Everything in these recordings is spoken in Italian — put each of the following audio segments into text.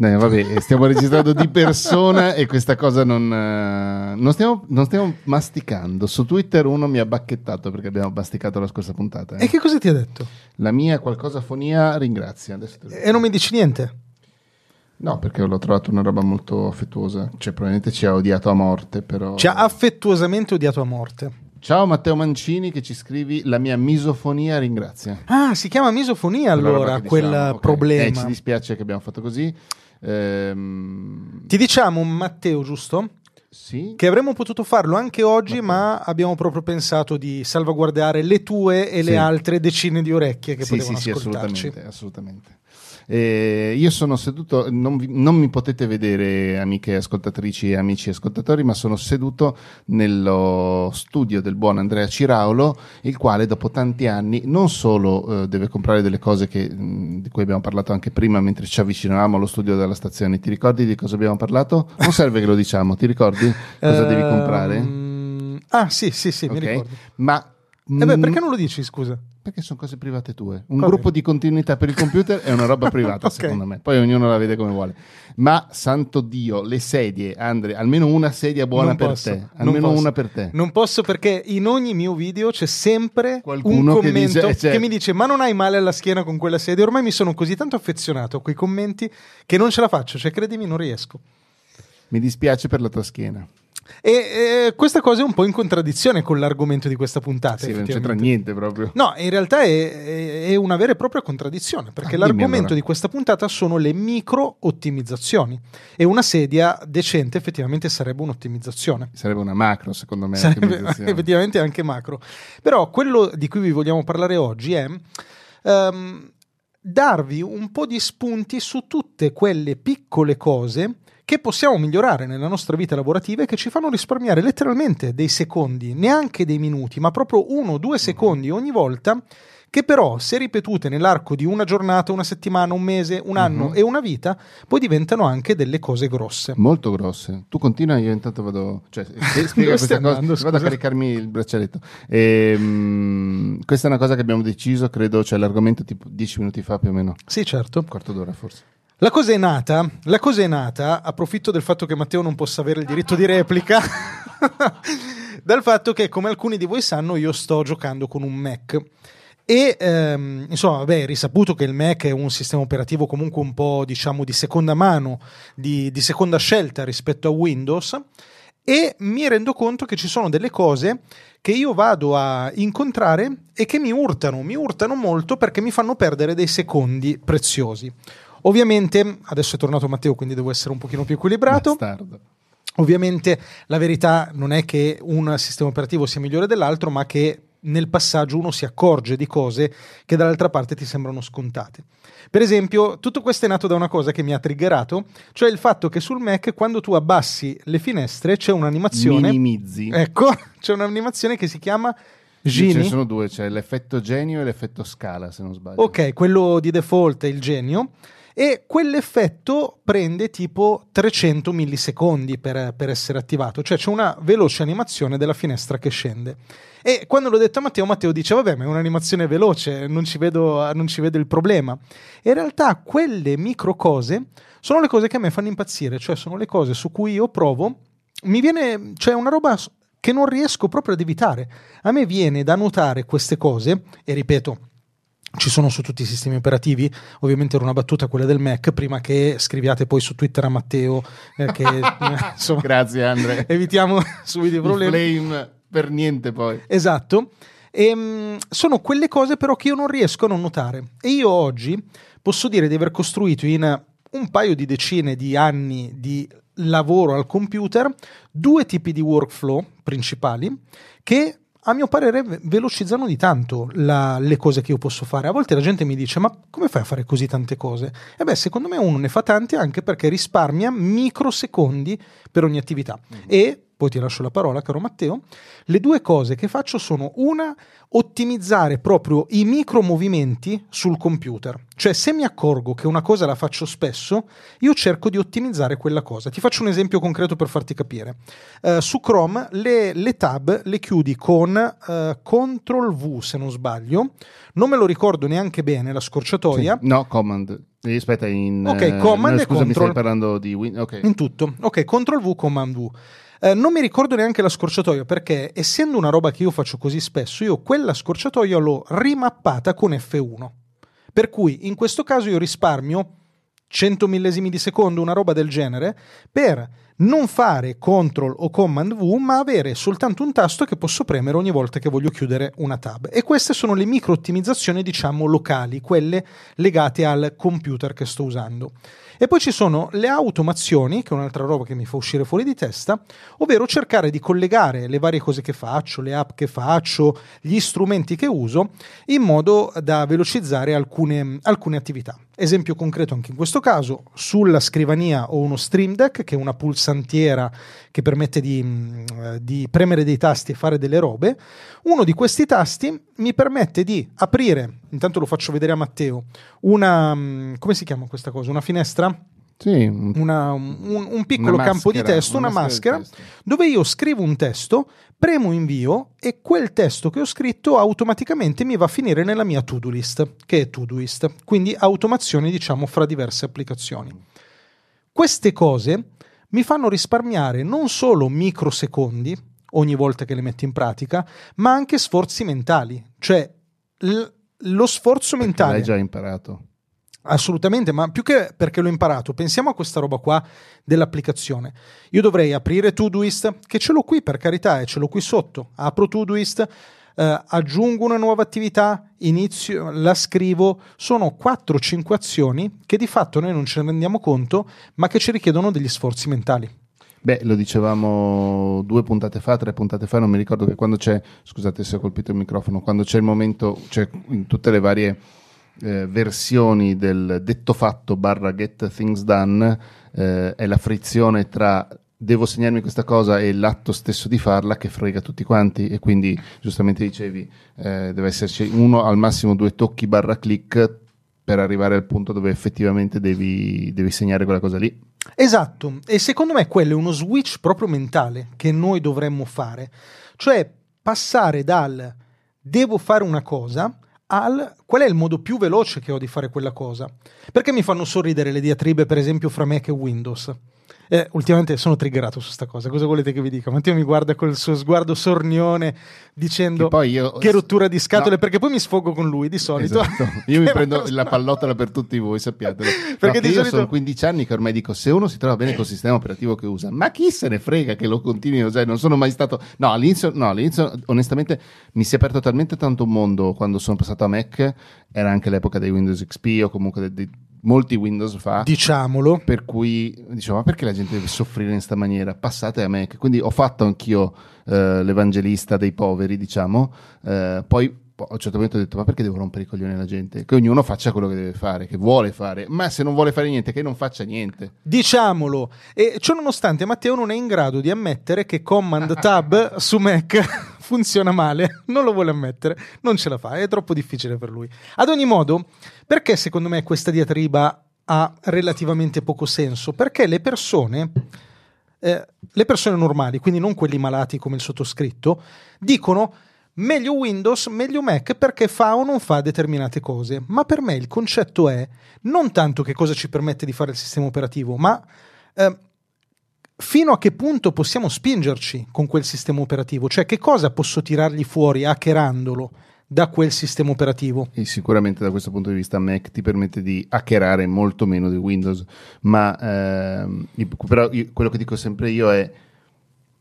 Eh, vabbè, stiamo registrando di persona e questa cosa non, eh, non, stiamo, non stiamo masticando. Su Twitter uno mi ha bacchettato perché abbiamo masticato la scorsa puntata. eh. E che cosa ti ha detto? La mia qualcosa fonia ringrazia. E non mi dici niente? No, perché l'ho trovato una roba molto affettuosa. Cioè, probabilmente ci ha odiato a morte, però. Ci ha affettuosamente odiato a morte. Ciao Matteo Mancini che ci scrivi la mia misofonia ringrazia. Ah, si chiama misofonia allora, che quel dicevamo, ok. problema. Eh, ci dispiace che abbiamo fatto così. Ehm, Ti diciamo, Matteo, giusto? sì. Che avremmo potuto farlo anche oggi, ma abbiamo proprio pensato di salvaguardare le tue e le Sì. altre decine di orecchie che sì, sì, potevano sì, ascoltarci. assolutamente, assolutamente. Eh, io sono seduto, non, non mi potete vedere amiche ascoltatrici e amici ascoltatori, ma sono seduto nello studio del buon Andrea Ciraulo, il quale dopo tanti anni non solo eh, deve comprare delle cose che, mh, di cui abbiamo parlato anche prima mentre ci avvicinavamo allo studio della stazione, ti ricordi di cosa abbiamo parlato? Non serve che lo diciamo, ti ricordi cosa devi comprare? Ehm, Ah, sì, sì, sì, mi Ok? ricordo. Ma... E beh, mm, perché non lo dici, scusa? Perché sono cose private tue. Un Va gruppo di continuità per il computer è una roba privata, Ok. secondo me. Poi ognuno la vede come vuole. Ma, santo Dio, le sedie, Andre, almeno una sedia buona Non per posso, te. non Almeno posso. una per te. Non posso perché in ogni mio video c'è sempre Qualcuno un che commento dice- che, eh, certo. mi dice ma non hai male alla schiena con quella sedia? Ormai mi sono così tanto affezionato a quei commenti che non ce la faccio, cioè credimi non riesco. Mi dispiace per la tua schiena. E eh, questa cosa è un po' in contraddizione con l'argomento di questa puntata. Sì, non c'entra niente proprio. No, in realtà è, è- una vera e propria contraddizione, perché Ah, l'argomento allora. di questa puntata sono le micro ottimizzazioni e una sedia decente effettivamente sarebbe un'ottimizzazione. Sarebbe una macro, secondo me. Sarebbe effettivamente anche macro. Però quello di cui vi vogliamo parlare oggi è ehm, darvi un po' di spunti su tutte quelle piccole cose che possiamo migliorare nella nostra vita lavorativa e che ci fanno risparmiare letteralmente dei secondi, neanche dei minuti, ma proprio uno o due secondi ogni volta, che però, se ripetute nell'arco di una giornata, una settimana, un mese, un anno Mhm. e una vita, poi diventano anche delle cose grosse. Molto grosse. Tu continua, io intanto vado. Cioè, spie- spiega questa stai cosa. andando, vado a caricarmi il braccialetto. Ehm, questa è una cosa che abbiamo deciso, credo, cioè l'argomento tipo 10 minuti fa più o meno. Sì, certo. Un quarto d'ora forse. La cosa è nata, la cosa è nata, approfitto del fatto che Matteo non possa avere il diritto di replica, dal fatto che come alcuni di voi sanno io sto giocando con un Mac e ehm, insomma vabbè è risaputo che il Mac è un sistema operativo comunque un po' diciamo di seconda mano, di, di seconda scelta rispetto a Windows e mi rendo conto che ci sono delle cose che io vado a incontrare e che mi urtano, mi urtano molto perché mi fanno perdere dei secondi preziosi. Ovviamente, adesso è tornato Matteo, quindi devo essere un pochino più equilibrato. Bastardo. Ovviamente la verità non è che un sistema operativo sia migliore dell'altro, ma che nel passaggio uno si accorge di cose che dall'altra parte ti sembrano scontate. Per esempio, tutto questo è nato da una cosa che mi ha triggerato, cioè il fatto che sul Mac quando tu abbassi le finestre c'è un'animazione Minimizzi. Ecco, c'è un'animazione che si chiama Ce Gini. ne sono due, c'è l'effetto genio e l'effetto scala, se non sbaglio. Ok, quello di default è il genio. E quell'effetto prende tipo 300 millisecondi per, per essere attivato, cioè c'è una veloce animazione della finestra che scende. E quando l'ho detto a Matteo, Matteo dice: Vabbè, ma è un'animazione veloce, non ci vedo, non ci vedo il problema. E in realtà quelle micro cose sono le cose che a me fanno impazzire, cioè sono le cose su cui io provo. Mi viene, cioè, una roba che non riesco proprio ad evitare. A me viene da notare queste cose, e ripeto, ci sono su tutti i sistemi operativi. Ovviamente era una battuta quella del Mac, prima che scriviate poi su Twitter a Matteo, eh, che insomma, Grazie Andre. evitiamo subito i Il problemi. flame per niente poi. Esatto. Ehm, sono quelle cose però che io non riesco a non notare. E io oggi posso dire di aver costruito in un paio di decine di anni di lavoro al computer due tipi di workflow principali che a mio parere ve- velocizzano di tanto la- le cose che io posso fare. A volte la gente mi dice: Ma come fai a fare così tante cose? E beh, secondo me uno ne fa tante anche perché risparmia microsecondi per ogni attività. E poi ti lascio la parola, caro Matteo. Le due cose che faccio sono una, ottimizzare proprio i micro movimenti sul computer. Cioè, se mi accorgo che una cosa la faccio spesso, io cerco di ottimizzare quella cosa. Ti faccio un esempio concreto per farti capire. Eh, su Chrome le, le tab le chiudi con eh, Ctrl V, se non sbaglio. Non me lo ricordo neanche bene la scorciatoia. Sì. No, command. E aspetta, in, Ok, eh, command no, e scusa, mi control. stai parlando di Win- ok. In tutto. Ok, Ctrl V, Command V. Eh, non mi ricordo neanche la scorciatoia perché essendo una roba che io faccio così spesso, io quella scorciatoia l'ho rimappata con F1. Per cui in questo caso io risparmio 100 millesimi di secondo, una roba del genere, per non fare Ctrl o Command V, ma avere soltanto un tasto che posso premere ogni volta che voglio chiudere una tab. E queste sono le micro ottimizzazioni, diciamo, locali, quelle legate al computer che sto usando. E poi ci sono le automazioni, che è un'altra roba che mi fa uscire fuori di testa, ovvero cercare di collegare le varie cose che faccio, le app che faccio, gli strumenti che uso, in modo da velocizzare alcune, alcune attività. Esempio concreto anche in questo caso, sulla scrivania ho uno Stream Deck, che è una pulsantiera che permette di, mm, di premere dei tasti e fare delle robe. Uno di questi tasti mi permette di aprire, intanto lo faccio vedere a Matteo, una... mm, come si chiama questa cosa? Una finestra? Sì, un- Una- un, un piccolo una campo di maschera, testo, una, maschera, di testo. dove io scrivo un testo, premo invio e quel testo che ho scritto automaticamente mi va a finire nella mia to-do list, che è Todoist. Quindi automazioni, diciamo, fra diverse applicazioni. Queste cose mi fanno risparmiare non solo microsecondi ogni volta che le metto in pratica, ma anche sforzi mentali. Cioè, l- lo sforzo Perché mentale. L'hai già imparato. Assolutamente, ma più che perché l'ho imparato, pensiamo a questa roba qua dell'applicazizione. Io dovrei aprire Todoist, che ce l'ho qui per carità e ce l'ho qui sotto. Apro Todoist, eh, aggiungo una nuova attività, inizio, la scrivo. Sono 4-5 azioni che di fatto noi non ce ne rendiamo conto, ma che ci richiedono degli sforzi mentali. Beh, lo dicevamo due puntate fa, tre puntate fa, non mi ricordo che quando c'è, scusate se ho colpito il microfono, quando c'è il momento, cioè in tutte le varie eh, versioni del detto fatto barra get things done, eh, è la frizione tra devo segnarmi questa cosa e l'atto stesso di farla che frega tutti quanti e quindi giustamente dicevi eh, deve esserci uno al massimo due tocchi barra click per arrivare al punto dove effettivamente devi, devi segnare quella cosa lì. Esatto, e secondo me quello è uno switch proprio mentale che noi dovremmo fare, cioè passare dal devo fare una cosa al qual è il modo più veloce che ho di fare quella cosa. Perché mi fanno sorridere le diatribe, per esempio, fra Mac e Windows. Eh, ultimamente sono triggerato su sta cosa. Cosa volete che vi dica? Matteo mi guarda col suo sguardo sornione dicendo Che poi io- che rottura di scatole, No. perché poi mi sfogo con lui di solito. Esatto. Io mi Che prendo la pallottola per tutti voi, sappiatelo. Perché Perché di io solito- sono 15 anni che ormai dico se uno si trova bene col sistema operativo che usa, ma chi se ne frega che lo continui a usare? Non sono mai stato No, all'inizio no, all'inizio onestamente mi si è aperto talmente tanto un mondo quando sono passato a Mac, era anche l'epoca dei Windows XP o comunque dei- dei- molti Windows fa. Diciamolo. per cui dicevo, ma perché la gente deve soffrire in questa maniera? Passate a Mac. Quindi ho fatto anch'io eh, l'evangelista dei poveri, diciamo. Eh, poi a un certo punto ho detto, ma perché devo rompere i coglioni alla gente? Che ognuno faccia quello che deve fare, che vuole fare. Ma se non vuole fare niente, che non faccia niente. Diciamolo, e ciò nonostante Matteo non è in grado di ammettere che Command Tab su Mac funziona male, non lo vuole ammettere, non ce la fa, è troppo difficile per lui. Ad ogni modo, perché secondo me questa diatriba ha relativamente poco senso? Perché le persone, eh, le persone normali, quindi non quelli malati come il sottoscritto, dicono meglio Windows, meglio Mac perché fa o non fa determinate cose. Ma per me il concetto è non tanto che cosa ci permette di fare il sistema operativo, ma eh, fino a che punto possiamo spingerci con quel sistema operativo, cioè che cosa posso tirargli fuori hackerandolo da quel sistema operativo. E sicuramente da questo punto di vista Mac ti permette di hackerare molto meno di Windows, ma ehm, però io- quello che dico sempre io è,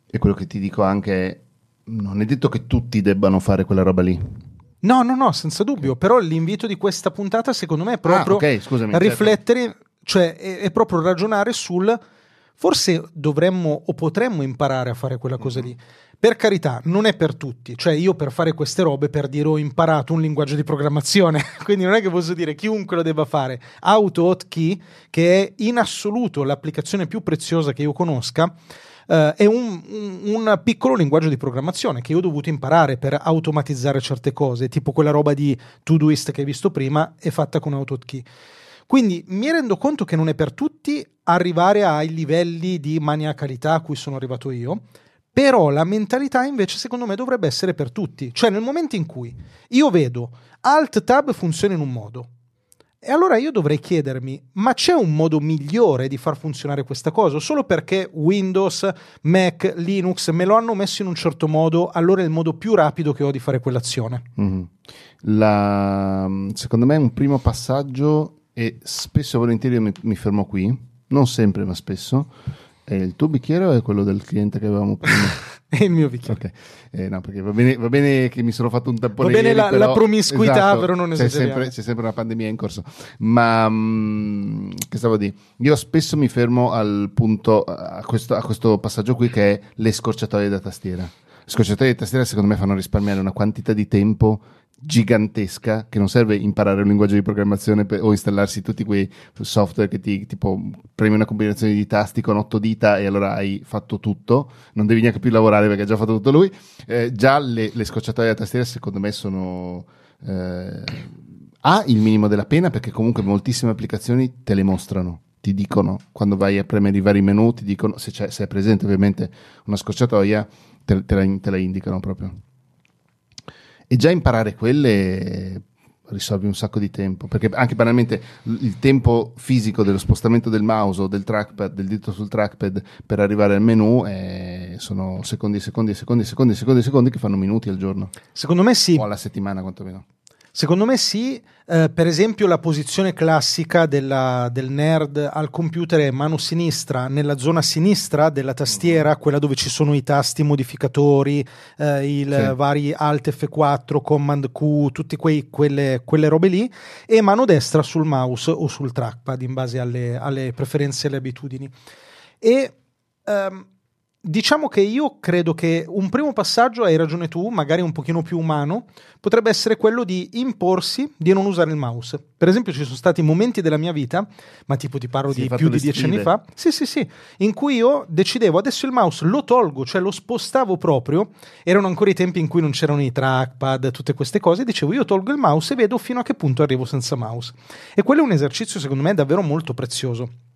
e quello che ti dico anche è, non è detto che tutti debbano fare quella roba lì. No, no, no, senza dubbio, però l'invito di questa puntata secondo me è proprio Ah, ok, scusami, certo. riflettere, cioè è, è proprio ragionare sul forse dovremmo o potremmo imparare a fare quella cosa lì. Per carità, non è per tutti, cioè io per fare queste robe, per dire ho imparato un linguaggio di programmazione, quindi non è che posso dire chiunque lo debba fare. Auto Hotkey, che è in assoluto l'applicazione più preziosa che io conosca, eh, è un, un- un piccolo linguaggio di programmazione che io ho dovuto imparare per automatizzare certe cose, tipo quella roba di Todoist che hai visto prima è fatta con AutoKey. Quindi mi rendo conto che non è per tutti arrivare ai livelli di maniacalità a cui sono arrivato io, però la mentalità invece secondo me dovrebbe essere per tutti. Cioè nel momento in cui io vedo Alt Tab funziona in un modo, E allora io dovrei chiedermi, ma c'è un modo migliore di far funzionare questa cosa? Solo perché Windows, Mac, Linux me lo hanno messo in un certo modo, allora è il modo più rapido che ho di fare quell'azione. Mm-hmm. La, secondo me un primo passaggio, e spesso e volentieri mi, mi fermo qui, non sempre ma spesso, è il tuo bicchiere o è quello del cliente che avevamo prima? è il mio bicchiere. Okay. Eh, no, perché va bene, va bene, che mi sono fatto un tampone. Va bene ieri, la, però, la, promiscuità, esatto, però non c'è sempre, c'è sempre, una pandemia in corso. Ma mh, mm, che stavo a dire? Io spesso mi fermo al punto, a questo, a questo passaggio qui che è le scorciatoie da tastiera. Scorciatoie da tastiera secondo me fanno risparmiare una quantità di tempo gigantesca che non serve imparare un linguaggio di programmazione per, o installarsi tutti quei software che ti tipo premi una combinazione di tasti con otto dita e allora hai fatto tutto. Non devi neanche più lavorare perché ha già fatto tutto lui. Eh, già le, le scocciatoie da tastiera secondo me sono eh, ha il minimo della pena perché comunque moltissime applicazioni te le mostrano. Ti dicono quando vai a premere i vari menu ti dicono se, se è presente ovviamente una scocciatoia te, te, la, te la indicano proprio. E già imparare quelle risolvi un sacco di tempo perché anche banalmente il tempo fisico dello spostamento del mouse o del trackpad del dito sul trackpad per arrivare al menu eh, sono secondi secondi secondi secondi secondi secondi che fanno minuti al giorno. Secondo me sì. O alla settimana quantomeno Secondo me sì, eh, per esempio la posizione classica della, del nerd al computer è mano sinistra nella zona sinistra della tastiera, mm-hmm. quella dove ci sono i tasti modificatori, eh, i sì. vari Alt F4, Command Q, tutte quelle, quelle, robe lì, e mano destra sul mouse o sul trackpad in base alle, alle preferenze e alle abitudini. E... Um, Diciamo che io credo che un primo passaggio, hai ragione tu, magari un pochino più umano, potrebbe essere quello di imporsi di non usare il mouse. Per esempio ci sono stati momenti della mia vita, ma tipo ti parlo sì, di più di dieci anni fa, sì sì sì, in cui io decidevo adesso il mouse lo tolgo, cioè lo spostavo proprio, erano ancora i tempi in cui non c'erano i trackpad, tutte queste cose, dicevo io tolgo il mouse e vedo fino a che punto arrivo senza mouse. E quello è un esercizio secondo me davvero molto prezioso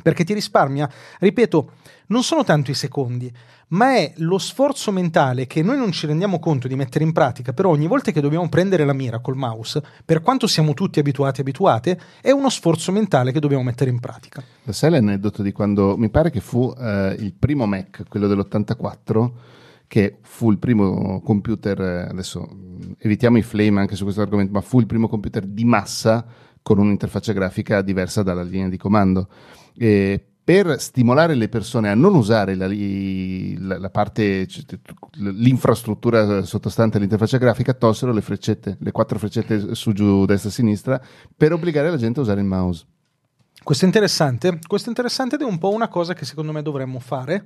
perché ti risparmia, ripeto, non sono tanto i secondi, ma è lo sforzo mentale che noi non ci rendiamo conto di mettere in pratica, però ogni volta che dobbiamo prendere la mira col mouse, per quanto siamo tutti abituati abituate, è uno sforzo mentale che dobbiamo mettere in pratica. Lo sai l'aneddoto di quando mi pare che fu eh, il primo Mac, quello dell'84, che fu il primo computer, eh, adesso evitiamo i flame anche su questo argomento, ma fu il primo computer di massa con un'interfaccia grafica diversa dalla linea di comando eh, per stimolare le persone a non usare la, la, la, parte, l'infrastruttura sottostante all'interfaccia grafica, tolsero le freccette, le quattro freccette su, giù, destra e sinistra, per obbligare la gente a usare il mouse. Questo è interessante. Questo è interessante ed è un po' una cosa che secondo me dovremmo fare.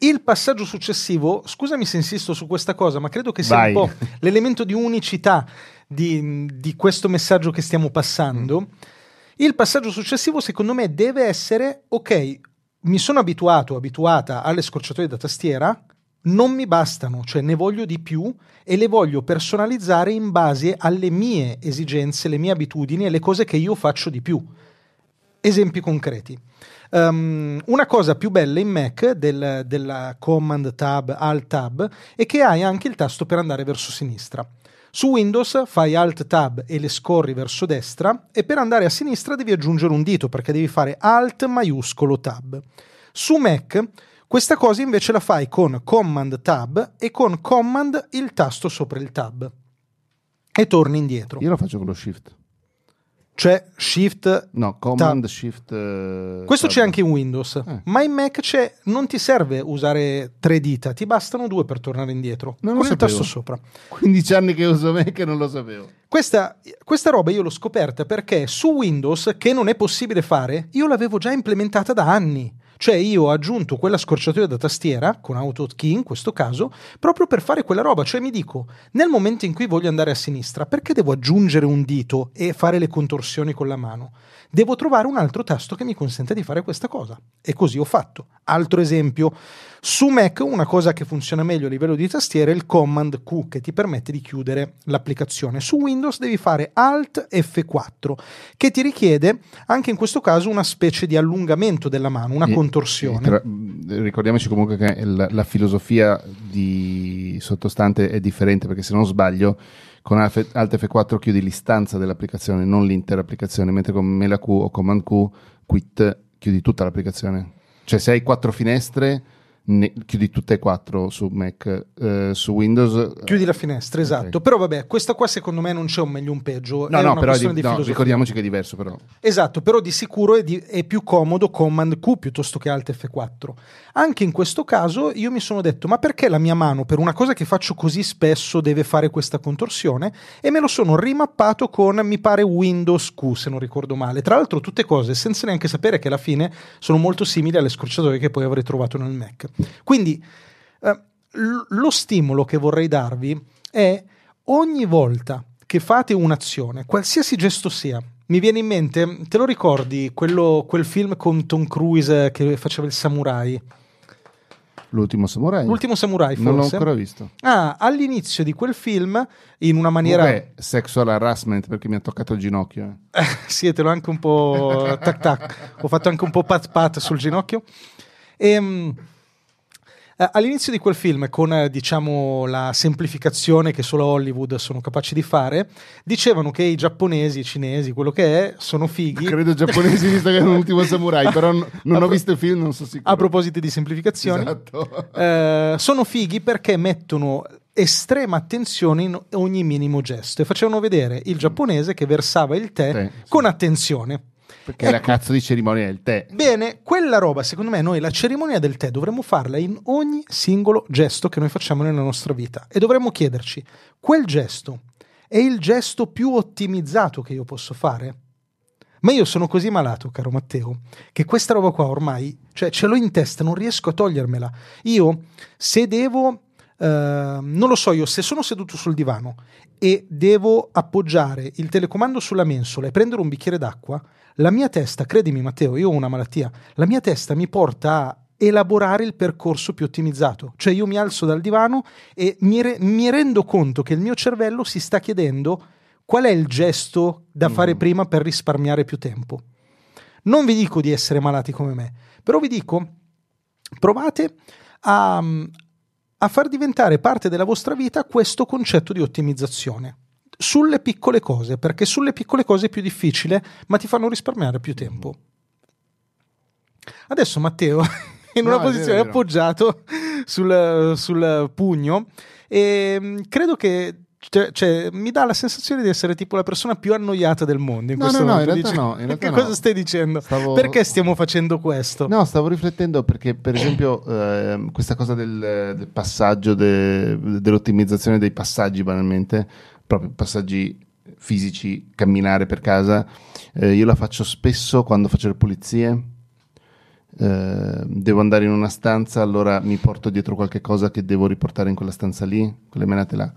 Il passaggio successivo, scusami se insisto su questa cosa, ma credo che sia Vai. un po' l'elemento di unicità di, di questo messaggio che stiamo passando. Mm il passaggio successivo, secondo me, deve essere: ok, mi sono abituato, abituata alle scorciatoie da tastiera, non mi bastano, cioè ne voglio di più e le voglio personalizzare in base alle mie esigenze, le mie abitudini e le cose che io faccio di più. Esempi concreti. Um, una cosa più bella in Mac del, della Command Tab, Alt Tab, è che hai anche il tasto per andare verso sinistra. Su Windows fai Alt Tab e le scorri verso destra e per andare a sinistra devi aggiungere un dito perché devi fare Alt maiuscolo Tab. Su Mac questa cosa invece la fai con Command Tab e con Command il tasto sopra il Tab e torni indietro. Io lo faccio con lo Shift c'è Shift. No, Command tab. Shift. Uh, Questo tab. c'è anche in Windows, eh. ma in Mac c'è, non ti serve usare tre dita, ti bastano due per tornare indietro. Non con il tasto sopra. 15 anni che uso Mac e non lo sapevo. Questa, questa roba io l'ho scoperta perché su Windows, che non è possibile fare, io l'avevo già implementata da anni. Cioè io ho aggiunto quella scorciatoia da tastiera, con AutoKey in questo caso, proprio per fare quella roba. Cioè mi dico, nel momento in cui voglio andare a sinistra, perché devo aggiungere un dito e fare le contorsioni con la mano? Devo trovare un altro tasto che mi consenta di fare questa cosa. E così ho fatto. Altro esempio, su Mac una cosa che funziona meglio a livello di tastiera è il Command Q che ti permette di chiudere l'applicazione. Su Windows devi fare Alt F4 che ti richiede anche in questo caso una specie di allungamento della mano, una e, contorsione. Tra, ricordiamoci comunque che la, la filosofia sottostante è differente perché se non sbaglio con Alt F4 chiudi l'istanza dell'applicazione, non l'intera applicazione, mentre con Mela Q o Command Q, quit, chiudi tutta l'applicazione. Cioè se hai quattro finestre ne, chiudi tutte e quattro su Mac, eh, su Windows. Chiudi la finestra, esatto. Okay. Però vabbè, questa qua secondo me non c'è un meglio un peggio. No, no, però di, no, ricordiamoci che è diverso però. Esatto, però di sicuro è, di, è, più comodo Command Q piuttosto che Alt F4. Anche in questo caso io mi sono detto, ma perché la mia mano per una cosa che faccio così spesso deve fare questa contorsione? E me lo sono rimappato con, mi pare, Windows Q, se non ricordo male. Tra l'altro tutte cose senza neanche sapere che alla fine sono molto simili alle scorciatoie che poi avrei trovato nel Mac. Quindi eh, lo stimolo che vorrei darvi è ogni volta che fate un'azione, qualsiasi gesto sia, mi viene in mente, te lo ricordi, quello, quel film con Tom Cruise che faceva il samurai? L'ultimo samurai? L'ultimo samurai, forse. Non l'ho ancora visto. Ah, all'inizio di quel film, in una maniera... Beh, sexual harassment perché mi ha toccato il ginocchio. Eh. sì, te l'ho anche un po' tac tac. Ho fatto anche un po' pat pat sul ginocchio. E... Eh, all'inizio di quel film, con eh, diciamo la semplificazione che solo Hollywood sono capaci di fare, dicevano che i giapponesi, i cinesi, quello che è, sono fighi. Credo giapponesi, visto che è l'ultimo samurai, però n- non ho visto il film, non so sicuro. A proposito di semplificazioni, esatto. eh, sono fighi perché mettono estrema attenzione in ogni minimo gesto e facevano vedere il giapponese che versava il tè sì, con sì. attenzione. Perché ecco. la cazzo di cerimonia del tè. Bene, quella roba, secondo me, noi la cerimonia del tè dovremmo farla in ogni singolo gesto che noi facciamo nella nostra vita. E dovremmo chiederci, quel gesto è il gesto più ottimizzato che io posso fare? Ma io sono così malato, caro Matteo, che questa roba qua ormai, cioè ce l'ho in testa, non riesco a togliermela. Io, se devo Uh, non lo so io, se sono seduto sul divano e devo appoggiare il telecomando sulla mensola e prendere un bicchiere d'acqua, la mia testa, credimi Matteo, io ho una malattia, la mia testa mi porta a elaborare il percorso più ottimizzato. Cioè io mi alzo dal divano e mi, re- mi rendo conto che il mio cervello si sta chiedendo qual è il gesto da fare mm. prima per risparmiare più tempo. Non vi dico di essere malati come me, però vi dico provate a, a far diventare parte della vostra vita questo concetto di ottimizzazione sulle piccole cose, perché sulle piccole cose è più difficile, ma ti fanno risparmiare più tempo. Adesso Matteo in una no, posizione vero, appoggiato sul, sul, pugno e mm, credo che cioè, cioè, mi dà la sensazione di essere tipo la persona più annoiata del mondo in no, questo no, momento. No, in realtà no. In realtà che no. cosa stai dicendo? Stavo... Perché stiamo facendo questo? No, stavo riflettendo perché, per esempio, eh, questa cosa del, del passaggio, de, dell'ottimizzazione dei passaggi, banalmente, proprio passaggi fisici, camminare per casa. Eh, io la faccio spesso quando faccio le pulizie. Eh, devo andare in una stanza, allora mi porto dietro qualche cosa che devo riportare in quella stanza lì, quelle menate là.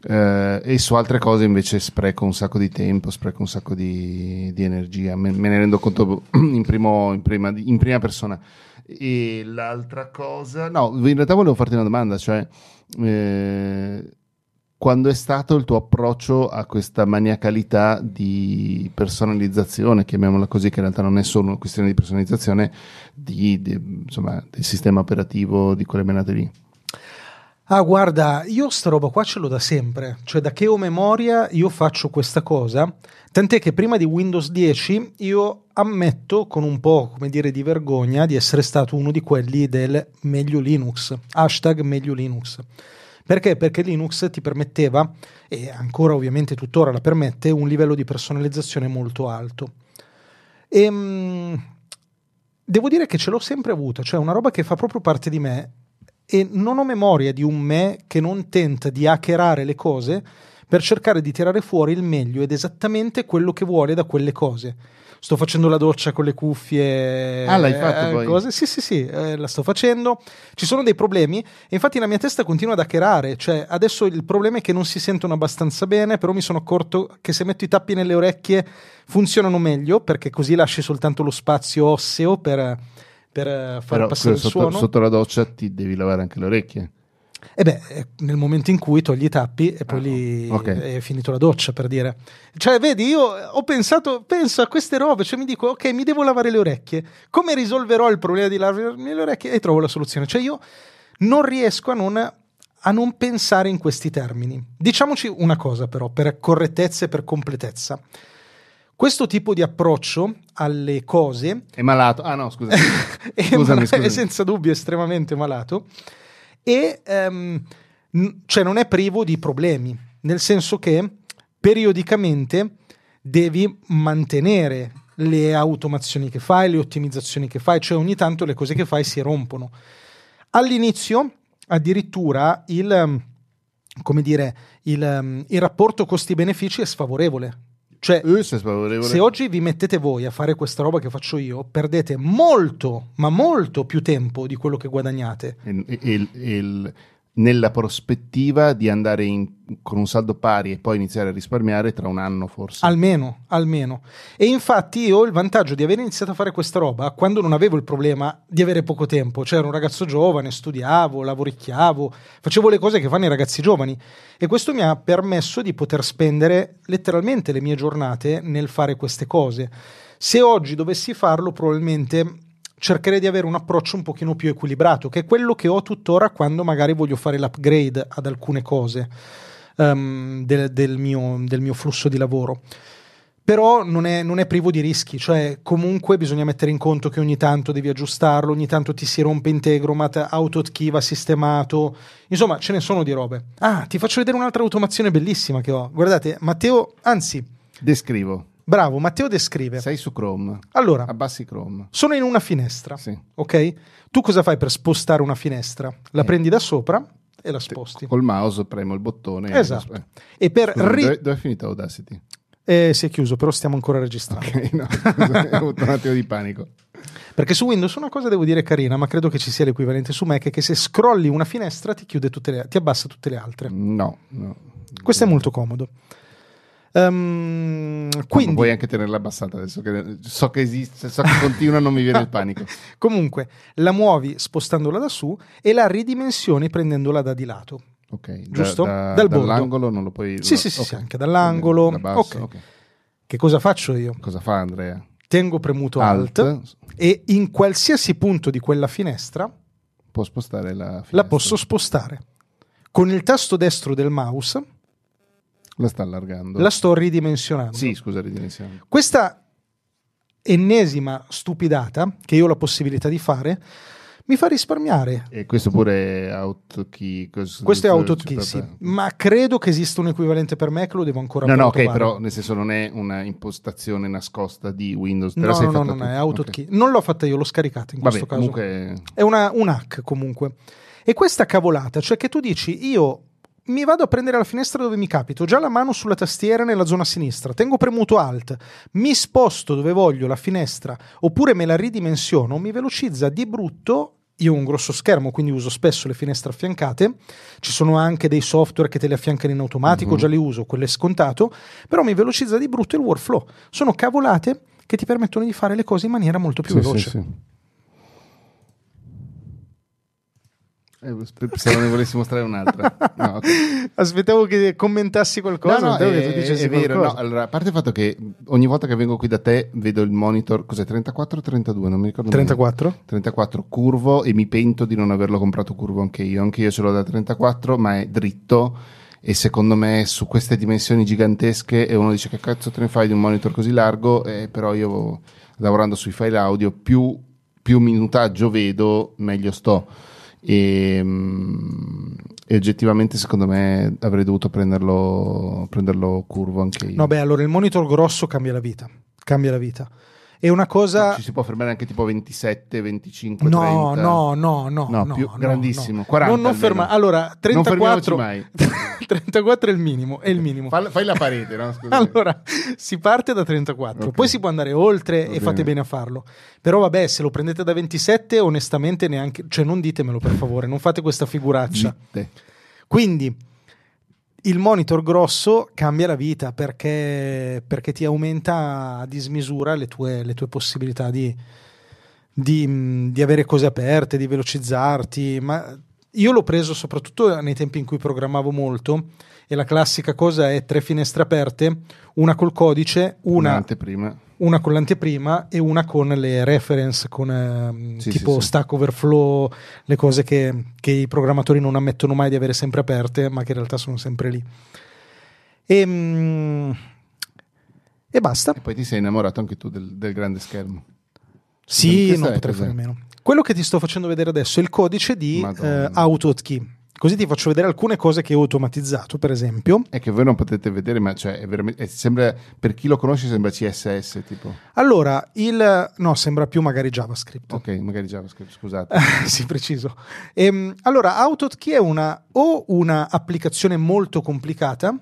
Eh, e su altre cose invece spreco un sacco di tempo, spreco un sacco di, di energia, me, me, ne rendo conto in, primo, in, prima, in, prima, persona. E l'altra cosa, no, in realtà volevo farti una domanda, cioè eh, quando è stato il tuo approccio a questa maniacalità di personalizzazione, chiamiamola così, che in realtà non è solo una questione di personalizzazione di, di, insomma, del sistema operativo di quelle menate lì? Ah, guarda, io sta roba qua ce l'ho da sempre, cioè da che ho memoria io faccio questa cosa, tant'è che prima di Windows 10 io ammetto con un po', come dire, di vergogna di essere stato uno di quelli del meglio Linux, hashtag meglio Linux. Perché? Perché Linux ti permetteva, e ancora ovviamente tuttora la permette, un livello di personalizzazione molto alto. E, ehm, mh, devo dire che ce l'ho sempre avuta, cioè una roba che fa proprio parte di me e non ho memoria di un me che non tenta di hackerare le cose per cercare di tirare fuori il meglio ed esattamente quello che vuole da quelle cose sto facendo la doccia con le cuffie. Ah, l'hai fatto eh, poi? Cose. Sì, sì, sì, eh, la sto facendo. Ci sono dei problemi e infatti la mia testa continua ad hackerare, cioè adesso il problema è che non si sentono abbastanza bene, però mi sono accorto che se metto i tappi nelle orecchie funzionano meglio perché così lasci soltanto lo spazio osseo per, per far però, passare il sotto, suono. Sotto la doccia ti devi lavare anche le orecchie. E beh, eh, nel momento in cui togli i tappi e poi ah, lì okay. è finito la doccia, per dire. Cioè, vedi, io ho pensato, penso a queste robe, cioè mi dico, ok, mi devo lavare le orecchie. Come risolverò il problema di lavarmi le orecchie? E trovo la soluzione. Cioè, io non riesco a non a non pensare in questi termini. Diciamoci una cosa però, per correttezza e per completezza. Questo tipo di approccio alle cose È malato. Ah no, scusa. è, Scusami, è scusami. senza dubbio estremamente malato e ehm, cioè non è privo di problemi, nel senso che periodicamente devi mantenere le automazioni che fai, le ottimizzazioni che fai, cioè ogni tanto le cose che fai si rompono. All'inizio addirittura il, ehm, dire, il, ehm, il rapporto costi-benefici è sfavorevole. Cioè, se oggi vi mettete voi a fare questa roba che faccio io, perdete molto, ma molto più tempo di quello che guadagnate. E- il- il- nella prospettiva di andare in- con un saldo pari e poi iniziare a risparmiare tra un anno forse. Almeno, almeno. E infatti io ho il vantaggio di aver iniziato a fare questa roba quando non avevo il problema di avere poco tempo. Cioè ero un ragazzo giovane, studiavo, lavoricchiavo, facevo le cose che fanno i ragazzi giovani. E questo mi ha permesso di poter spendere letteralmente le mie giornate nel fare queste cose. Se oggi dovessi farlo, probabilmente cercherei di avere un approccio un pochino più equilibrato, che è quello che ho tuttora quando magari voglio fare l'upgrade ad alcune cose ehm, del, del mio, del mio flusso di lavoro. Però non è, non è privo di rischi, cioè comunque bisogna mettere in conto che ogni tanto devi aggiustarlo, ogni tanto ti si rompe Integromat, AutoKey va sistemato, insomma ce ne sono di robe. Ah, ti faccio vedere un'altra automazione bellissima che ho. Guardate, Matteo, anzi, Descrivo. Bravo, Matteo descrive. Sei su Chrome. Allora, Abbassi Chrome. sono in una finestra, Sì. ok? Tu cosa fai per spostare una finestra? La Eh. prendi da sopra e la sposti. Col mouse premo il bottone. e- Esatto. eh. E per Scusa, ri- dove, dove è finita Audacity? eh, si è chiuso, però stiamo ancora registrando. Ok, no, ho avuto un attimo di panico. Perché su Windows una cosa devo dire carina, ma credo che ci sia l'equivalente su Mac, è che se scrolli una finestra ti chiude tutte le, ti abbassa tutte le altre. No, no. Questo è molto comodo. Ehm, Quindi puoi anche tenerla abbassata adesso che so che esiste, so che continua, non mi viene il panico. comunque, la muovi spostandola da su e la ridimensioni prendendola da di lato. Ok, da- Giusto? da- Dal bordo. dall'angolo non lo puoi. Sì, lo- sì, sì, ok. sì, anche dall'angolo. Da basso, Ok. ok. Che cosa faccio io? Cosa fa Andrea? Tengo premuto Alt, Alt, e in qualsiasi punto di quella finestra può spostare la finestra. la posso spostare. Con il tasto destro del mouse La sta allargando. la sto ridimensionando. Sì, scusa, ridimensione. Questa ennesima stupidata che io ho la possibilità di fare mi fa risparmiare. E questo pure è AutoKey. Questo è AutoKey, cioè, sì. vabbè. ma credo che esista un equivalente per Mac, lo devo ancora No, no, ok, provare. però nel senso non è una impostazione nascosta di Windows. No, no, no, non tu. è Ok. AutoKey. Non l'ho fatta io, l'ho scaricata in Vabbè, questo caso. comunque È una, un hack comunque. E questa cavolata, cioè che tu dici io mi vado a prendere la finestra dove mi capito, ho già la mano sulla tastiera nella zona sinistra, tengo premuto Alt, mi sposto dove voglio la finestra oppure me la ridimensiono, mi velocizza di brutto. Io ho un grosso schermo, quindi uso spesso le finestre affiancate. Ci sono anche dei software che te le affiancano in automatico, Mhm. già li uso, quello è scontato, però mi velocizza di brutto il workflow. Sono cavolate che ti permettono di fare le cose in maniera molto più Sì, veloce. sì, sì. Eh, sp- pensavo ne volessi mostrare un'altra. No, ok. Aspettavo che commentassi qualcosa, No, no, è, che tu dicessi è vero. no, allora, a parte il fatto che ogni volta che vengo qui da te vedo il monitor, cos'è 34 o 32? Non mi ricordo. bene. 34? 34 curvo e mi pento di non averlo comprato curvo anche io. Anche io ce l'ho da 34, ma è dritto. E secondo me su queste dimensioni gigantesche, e uno dice che cazzo te ne fai di un monitor così largo, eh, però io lavorando sui file audio, più, più minutaggio vedo, meglio sto. E, mm, e oggettivamente secondo me avrei dovuto prenderlo, prenderlo curvo anche io. No, beh, allora il monitor grosso cambia la vita. Cambia la vita. È una cosa. Ci si può fermare anche tipo 27, 25, No, 30. no, no, no, No, no, più no, grandissimo, no. 40 Non, non ferma- Allora, Non 34 fermiamoci mai. 34 è il minimo, è il minimo. Fai, fai la parete, no? Scusa. Allora, si parte da 34, Ok. poi si può andare oltre Va e fate bene. bene a farlo. Però vabbè, se lo prendete da 27, onestamente neanche, cioè non ditemelo per favore, non fate questa figuraccia. Zitte. Quindi il monitor grosso cambia la vita perché, perché ti aumenta a dismisura le tue, le tue possibilità di, di, di avere cose aperte, di velocizzarti. Ma io l'ho preso soprattutto nei tempi in cui programmavo molto e la classica cosa è tre finestre aperte, una col codice, una. Una con l'anteprima e una con le reference, con ehm, Sì, tipo sì. Stack Overflow, le cose che, che i programmatori non ammettono mai di avere sempre aperte, ma che in realtà sono sempre lì. E, mm, e basta. E poi ti sei innamorato anche tu del, del grande schermo. Sì, non potrei fare meno. Quello che ti sto facendo vedere adesso è il codice di eh, AutoHotkey. Così ti faccio vedere alcune cose che ho automatizzato, per esempio. È che voi non potete vedere, ma cioè, è veramente, è- sembra, per chi lo conosce sembra CSS tipo. Allora, il... no, sembra più magari JavaScript. Ok, magari JavaScript, scusate. sì, preciso. Ehm, allora, AutoHotkey è una, o una applicazione molto complicata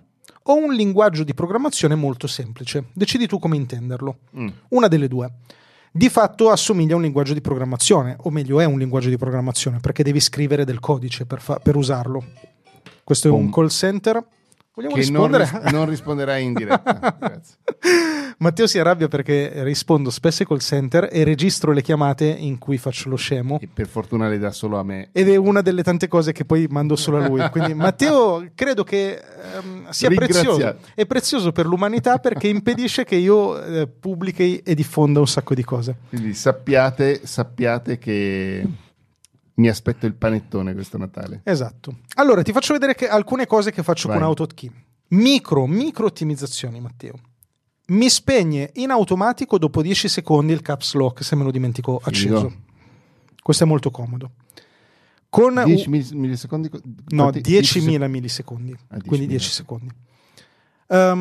o un linguaggio di programmazione molto semplice. Decidi tu come intenderlo. Mm. Una delle due. Di fatto assomiglia a un linguaggio di programmazione, o meglio è un linguaggio di programmazione, perché devi scrivere del codice per, fa- per usarlo. Questo è un Boom. call center. Vogliamo Che non, rispondere? ris- non risponderai in diretta. Grazie. Matteo si arrabbia perché rispondo spesso ai call center e registro le chiamate in cui faccio lo scemo. E per fortuna le dà solo a me. Ed è una delle tante cose che poi mando solo a lui. Quindi Matteo credo che ehm, sia prezioso. È prezioso per l'umanità perché impedisce che io eh, pubblichi e diffonda un sacco di cose. Quindi sappiate, sappiate che mi aspetto il panettone questo Natale. Esatto. Allora, ti faccio vedere che- alcune cose che faccio Vai. con AutoKey. Micro, micro ottimizzazioni, Matteo. Mi spegne in automatico dopo 10 secondi il caps lock se me lo dimentico Figo. acceso. Questo è molto comodo. Con 10 millis- millisecondi? co- No, quanti- 10.000 millisecondi, Ah, 10.000. quindi 10 secondi. Ehm,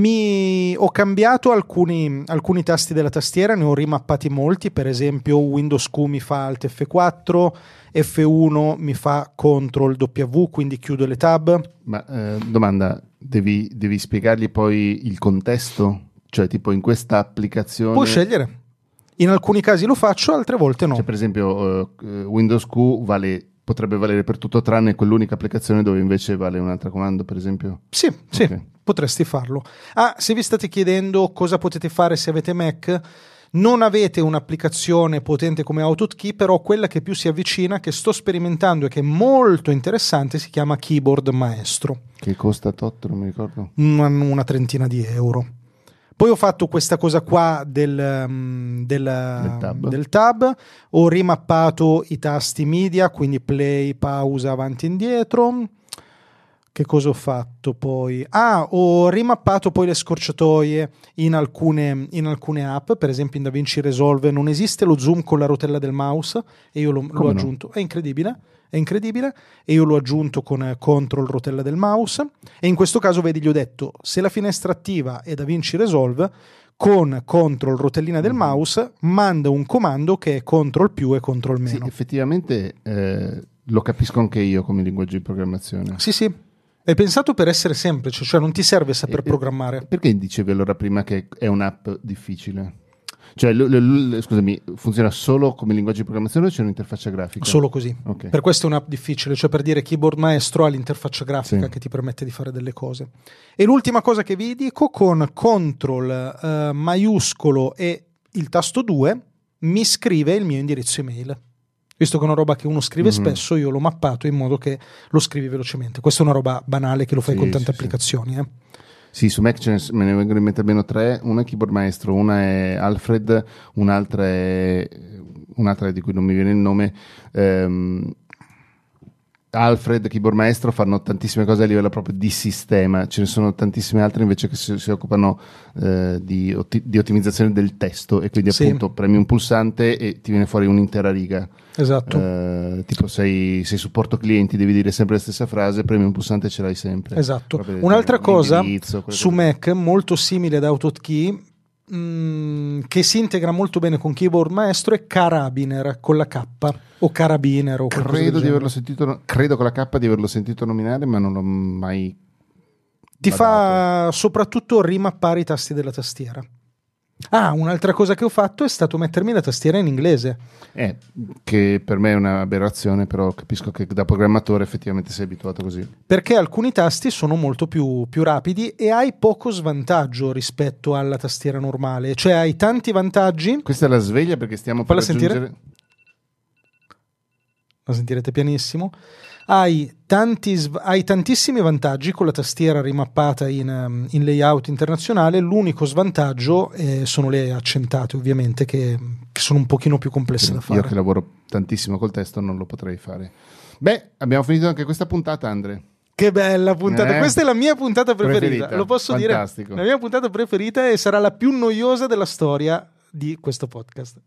mi- ho cambiato alcuni, alcuni tasti della tastiera, ne ho rimappati molti, per esempio Windows Q mi fa Alt F4, F1 mi fa Ctrl W, quindi chiudo le tab. Ma eh, domanda, devi, devi spiegargli poi il contesto? Cioè, tipo in questa applicazione... Puoi scegliere. In alcuni casi lo faccio, altre volte no. Cioè, per esempio, eh, Windows Q vale- potrebbe valere per tutto tranne quell'unica applicazione dove invece vale un altro comando, per esempio. Sì, sì, Ok. potresti farlo. Ah, se vi state chiedendo cosa potete fare se avete Mac, non avete un'applicazione potente come AutoKey, però quella che più si avvicina, che sto sperimentando e che è molto interessante, si chiama Keyboard Maestro, Che costa tot, non mi ricordo. una, una trentina di euro. Poi ho fatto questa cosa qua del, um, del, tab. del tab, ho rimappato i tasti media, quindi play, pausa, avanti e indietro. Che cosa ho fatto poi? Ah, ho rimappato poi le scorciatoie in alcune, in alcune app, per esempio in DaVinci Resolve non esiste lo zoom con la rotella del mouse e io l'ho, l'ho no? aggiunto. È incredibile, è incredibile e io l'ho aggiunto con eh, control rotella del mouse e in questo caso vedi gli ho detto se la finestra attiva è DaVinci Resolve con control rotellina del Mhm. mouse manda un comando che è control più e control Sì, meno. effettivamente eh, lo capisco anche io come linguaggio di programmazione. Sì, sì. È pensato per essere semplice, cioè non ti serve saper E- programmare. Perché dicevi allora prima che è un'app difficile? Cioè, l- l- l- scusami, funziona solo come linguaggio di programmazione o c'è un'interfaccia grafica? Solo così. Ok. Per questo è un'app difficile, cioè per dire keyboard maestro ha l'interfaccia grafica Sì. che ti permette di fare delle cose. E l'ultima cosa che vi dico, con control eh, maiuscolo e il tasto 2 mi scrive il mio indirizzo email. Visto che è una roba che uno scrive Mhm. spesso, io l'ho mappato in modo che lo scrivi velocemente. Questa è una roba banale che lo fai Sì, con tante sì, sì. applicazioni. eh. Sì, su Mac ne, me ne vengono in mente almeno tre. Una è Keyboard Maestro, una è Alfred, un'altra è un'altra di cui non mi viene il nome. Ehm, Alfred, Keyboard Maestro fanno tantissime cose a livello proprio di sistema, ce ne sono tantissime altre invece che si, si occupano eh, di, otti- di ottimizzazione del testo e quindi Sì. appunto premi un pulsante e ti viene fuori un'intera riga. Esatto. Eh, tipo sei, sei supporto clienti, devi dire sempre la stessa frase, premi un pulsante e ce l'hai sempre. Esatto. Proprio Un'altra cosa su. Mac molto simile ad AutoKey mh, che si integra molto bene con Keyboard Maestro è Carabiner con la K o Carabiner o Credo di averlo sentito, credo con la K di averlo sentito nominare, ma non l'ho mai. Ti badato. fa soprattutto rimappare i tasti della tastiera. Ah, un'altra cosa che ho fatto è stato mettermi la tastiera in inglese. Eh, che per me è un'aberrazione, però capisco che da programmatore effettivamente sei abituato così. Perché alcuni tasti sono molto più, più rapidi e hai poco svantaggio rispetto alla tastiera normale. Cioè hai tanti vantaggi. Questa è la sveglia perché stiamo per Falla sentire. aggiungere. La sentirete pianissimo. Hai, tanti, hai, tantissimi vantaggi con la tastiera rimappata in, um, in layout internazionale. L'unico svantaggio eh, sono le accentate, ovviamente, che, che, sono un pochino più complesse da fare. Io che lavoro tantissimo col testo non lo potrei fare. Beh, abbiamo finito anche questa puntata, Andre. Che bella puntata, eh? questa è la mia puntata preferita, preferita. lo posso Fantastico. dire. La mia puntata preferita e sarà la più noiosa della storia di questo podcast.